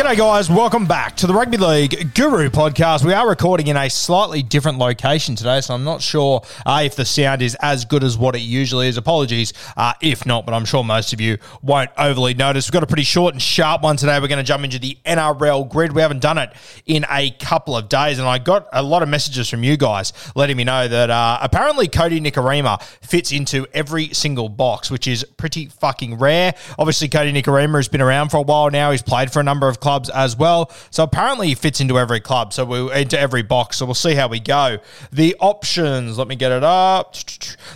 G'day, guys. Welcome back to the Rugby League Guru podcast. We are recording in a slightly different location today, so I'm not sure uh, if the sound is as good as what it usually is. Apologies uh, if not, but I'm sure most of you won't overly notice. We've got a pretty short and sharp one today. We're going to jump into the NRL grid. We haven't done it in a couple of days, and I got a lot of messages from you guys letting me know that uh, apparently Kodi Nikorima fits into every single box, which is pretty fucking rare. Obviously, Kodi Nikorima has been around for a while now. He's played for a number of clubs as well. So apparently he fits into every club. So we into every box. So we'll see how we go. The options, let me get it up.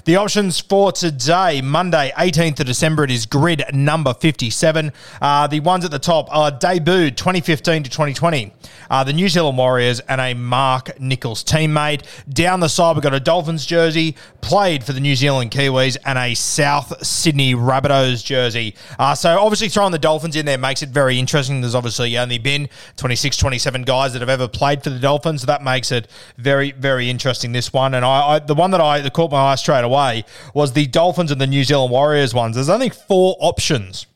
The options for today, Monday, 18th of December, it is grid number 57. Uh, the ones at the top are debuted 2015 to 2020. Uh, the New Zealand Warriors and a Mark Nicholls teammate. Down the side, we've got a Dolphins jersey, played for the New Zealand Kiwis, and a South Sydney Rabbitohs jersey. Uh, so obviously throwing the Dolphins in there makes it very interesting. There's obviously only been 26, 27 guys that have ever played for the Dolphins. So that makes it very, very interesting, this one. And I, I the one that I that caught my eye straight away was the Dolphins and the New Zealand Warriors ones. There's only four options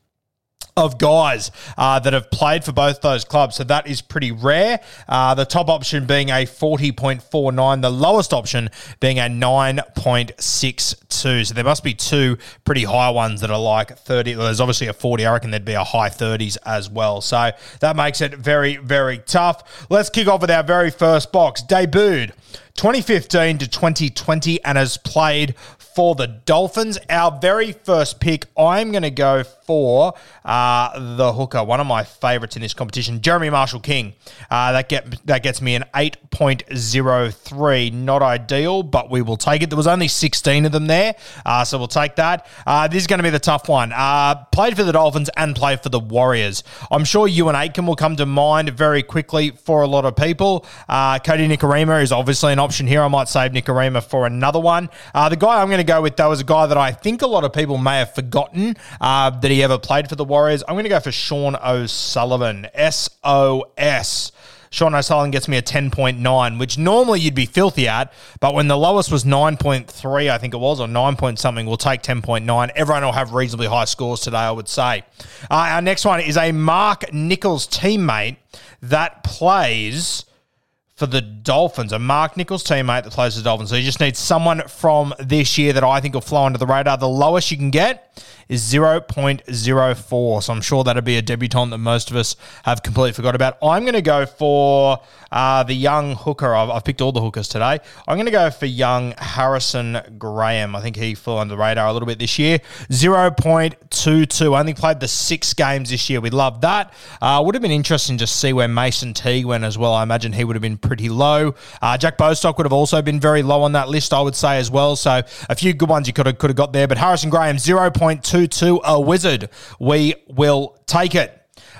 of guys uh, that have played for both those clubs. So that is pretty rare. Uh, the top option being a 40.49, the lowest option being a 9.62. So there must be two pretty high ones that are like 30. Well, there's obviously a 40. I reckon there'd be a high 30s as well. So that makes it very, very tough. Let's kick off with our very first box. Debuted 2015 to 2020 and has played for the Dolphins. Our very first pick, I'm going to go for uh, the hooker, one of my favourites in this competition, Jeremy Marshall King. Uh, that get that gets me an 8.03. Not ideal, but we will take it. There was only 16 of them there, uh, so we'll take that. Uh, this is going to be the tough one. Uh, played for the Dolphins and played for the Warriors. I'm sure Euan Aitken will come to mind very quickly for a lot of people. Uh, Kodi Nikorima is obviously an option here. I might save Nikorima for another one. the guy I'm going to go with, though, is a guy that I think a lot of people may have forgotten that he ever played for the Warriors. I'm going to go for Sean O'Sullivan. S O S. Sean O'Sullivan gets me a 10.9, which normally you'd be filthy at, but when the lowest was 9.3, I think it was, or 9 point something, we'll take 10.9. Everyone will have reasonably high scores today, I would say. Uh, our next one is a Mark Nicholls teammate that plays for the Dolphins, a Mark Nicholls teammate that plays the Dolphins. So you just need someone from this year that I think will fly under the radar. The lowest you can get is 0.04. So I'm sure that'll be a debutant that most of us have completely forgot about. I'm going to go for uh, the young hooker. I've, I've, picked all the hookers today. I'm going to go for young Harrison Graham. I think he flew under the radar a little bit this year. 0.22. Only played the six games this year. We love that. Uh, would have been interesting to see where Mason Teague went as well. I imagine he would have been pretty low. Uh, Jack Bostock would have also been very low on that list, I would say as well. So a few good ones you could have could have got there. But Harrison Graham 0.22, a wizard. We will take it.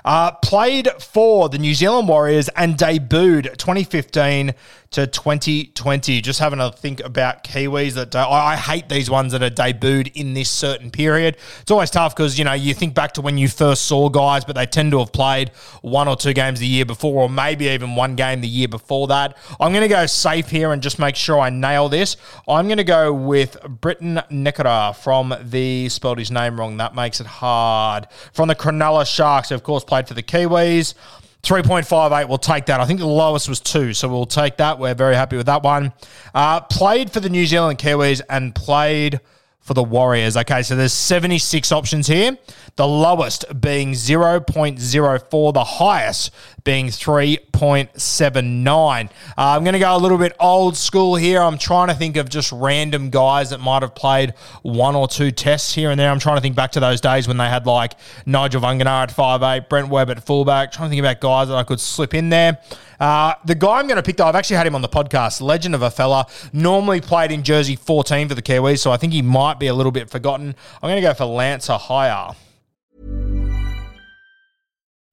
Uh, played for the New Zealand Warriors and debuted 2015 to 2020. Just having a think about Kiwis that I, I hate these ones that are debuted in this certain period. It's always tough because, you know, you think back to when you first saw guys, but they tend to have played one or two games the year before, or maybe even one game the year before that. I'm going to go safe here and just make sure I nail this. I'm going to go with Briton Nikora from the, spelled his name wrong. That makes it hard. From the Cronulla Sharks, who of course played for the Kiwis. 3.58, we'll take that. I think the lowest was two, so we'll take that. We're very happy with that one. Uh, played for the New Zealand Kiwis and played for the Warriors. Okay, so there's 76 options here. The lowest being 0.04, the highest being 3.79. Uh, I'm going to go a little bit old school here. I'm trying to think of just random guys that might have played one or two tests here and there. I'm trying to think back to those days when they had like Nigel Vagana at 5'8, Brent Webb at fullback. Trying to think about guys that I could slip in there. Uh, the guy I'm going to pick, though, I've actually had him on the podcast. Legend of a fella. Normally played in jersey 14 for the Kiwis, so I think he might be a little bit forgotten. I'm going to go for Lance Hohaia.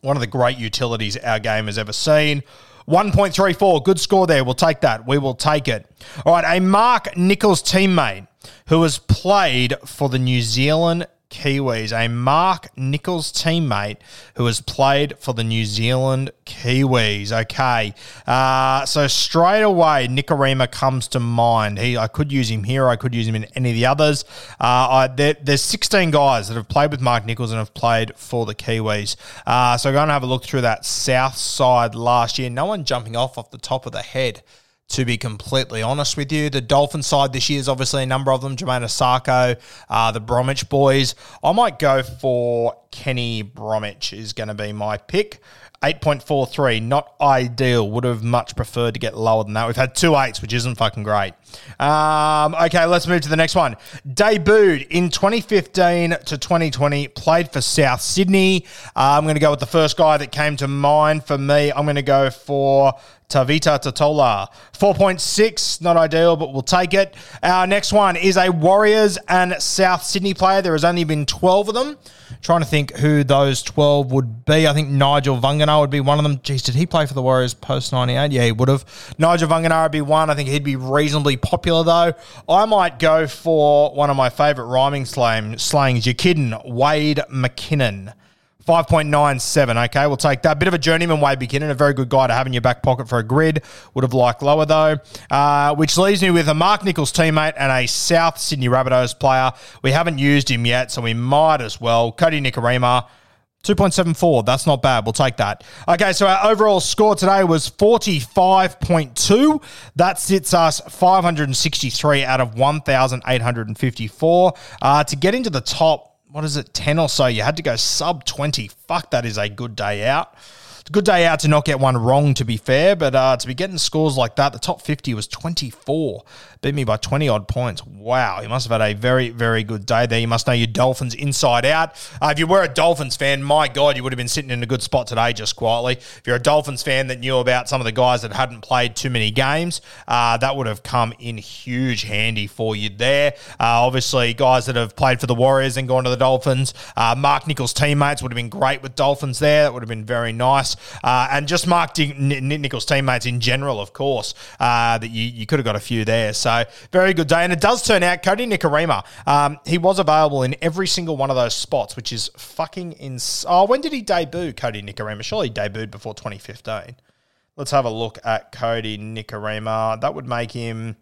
One of the great utilities our game has ever seen. 1.34, good score there. We'll take that. We will take it. All right, a Mark Nicholls teammate who has played for the New Zealand Kiwis, a Mark Nicholls teammate who has played for the New Zealand Kiwis. Okay, uh, so straight away, Nikorima comes to mind. He, I could use him here. I could use him in any of the others. Uh, I, there, there's 16 guys that have played with Mark Nicholls and have played for the Kiwis. Uh, so going to have a look through that South side last year. No one jumping off off the top of the head to be completely honest with you. The Dolphin side this year is obviously a number of them. Jamayne Isaako, uh, the Bromwich boys. I might go for Kenny Bromwich is going to be my pick. 8.43, not ideal. Would have much preferred to get lower than that. We've had two eights, which isn't fucking great. Um, okay, let's move to the next one. Debuted in 2015 to 2020, played for South Sydney. Uh, I'm going to go with the first guy that came to mind for me. I'm going to go for Tevita Tatola. 4.6, not ideal, but we'll take it. Our next one is a Warriors and South Sydney player. There has only been 12 of them. Trying to think who those 12 would be. I think Nigel Vagana would be one of them. Geez, did he play for the Warriors post 98? Yeah, he would have. Nigel Vagana would be one. I think he'd be reasonably popular, though. I might go for one of my favourite rhyming slang, slangs. You're kidding. Wade McKinnon. 5.97. Okay, we'll take that. Bit of a journeyman, Wade McKinnon, a very good guy to have in your back pocket for a grid. Would have liked lower though. Uh, which leaves me with a Mark Nicholls teammate and a South Sydney Rabbitohs player. We haven't used him yet, so we might as well. Kodi Nikorima. 2.74. That's not bad. We'll take that. Okay, so our overall score today was 45.2. That sits us 563 out of 1,854. Uh, to get into the top what is it, 10 or so, you had to go sub 20. Fuck, that is a good day out. Good day out to not get one wrong, to be fair, but uh, to be getting scores like that, the top 50 was 24 beat me by 20 odd points. Wow, you must have had a very, very good day there. You must know your Dolphins inside out. Uh, if you were a Dolphins fan, my God, you would have been sitting in a good spot today just quietly. If you're a Dolphins fan that knew about some of the guys that hadn't played too many games, uh, that would have come in huge handy for you there. Uh, obviously, guys that have played for the Warriors and gone to the Dolphins, uh, Mark Nicholls' teammates would have been great with Dolphins there. That would have been very nice. Uh, and just Mark D- Nicholls' teammates in general, of course, uh, that you, you could have got a few there. So, very good day. And it does turn out Kodi Nikorima, um, he was available in every single one of those spots, which is fucking ins. Oh, when did he debut, Kodi Nikorima? Surely he debuted before 2015. Let's have a look at Kodi Nikorima. That would make him.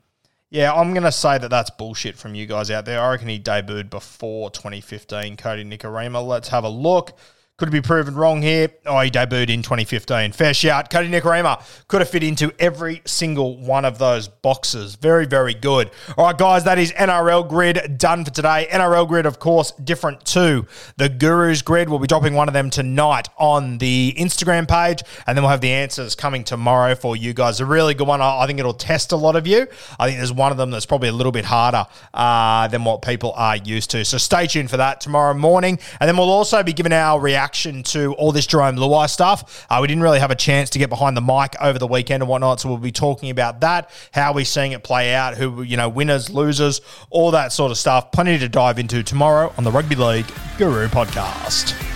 Yeah, I'm going to say that that's bullshit from you guys out there. I reckon he debuted before 2015, Kodi Nikorima. Let's have a look. Could be proven wrong here. Oh, he debuted in 2015. Fair shout. Kodi Nikorima could have fit into every single one of those boxes. Very, very good. All right, guys, that is NRL grid done for today. NRL grid, of course, different to the Gurus grid. We'll be dropping one of them tonight on the Instagram page, and then we'll have the answers coming tomorrow for you guys. A really good one. I think it'll test a lot of you. I think there's one of them that's probably a little bit harder uh, than what people are used to. So stay tuned for that tomorrow morning. And then we'll also be giving our reaction to all this Jarome Luai stuff. Uh, we didn't really have a chance to get behind the mic over the weekend and whatnot. So we'll be talking about that, how we're seeing it play out, who, you know, winners, losers, all that sort of stuff. Plenty to dive into tomorrow on the Rugby League Guru podcast.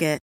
Target.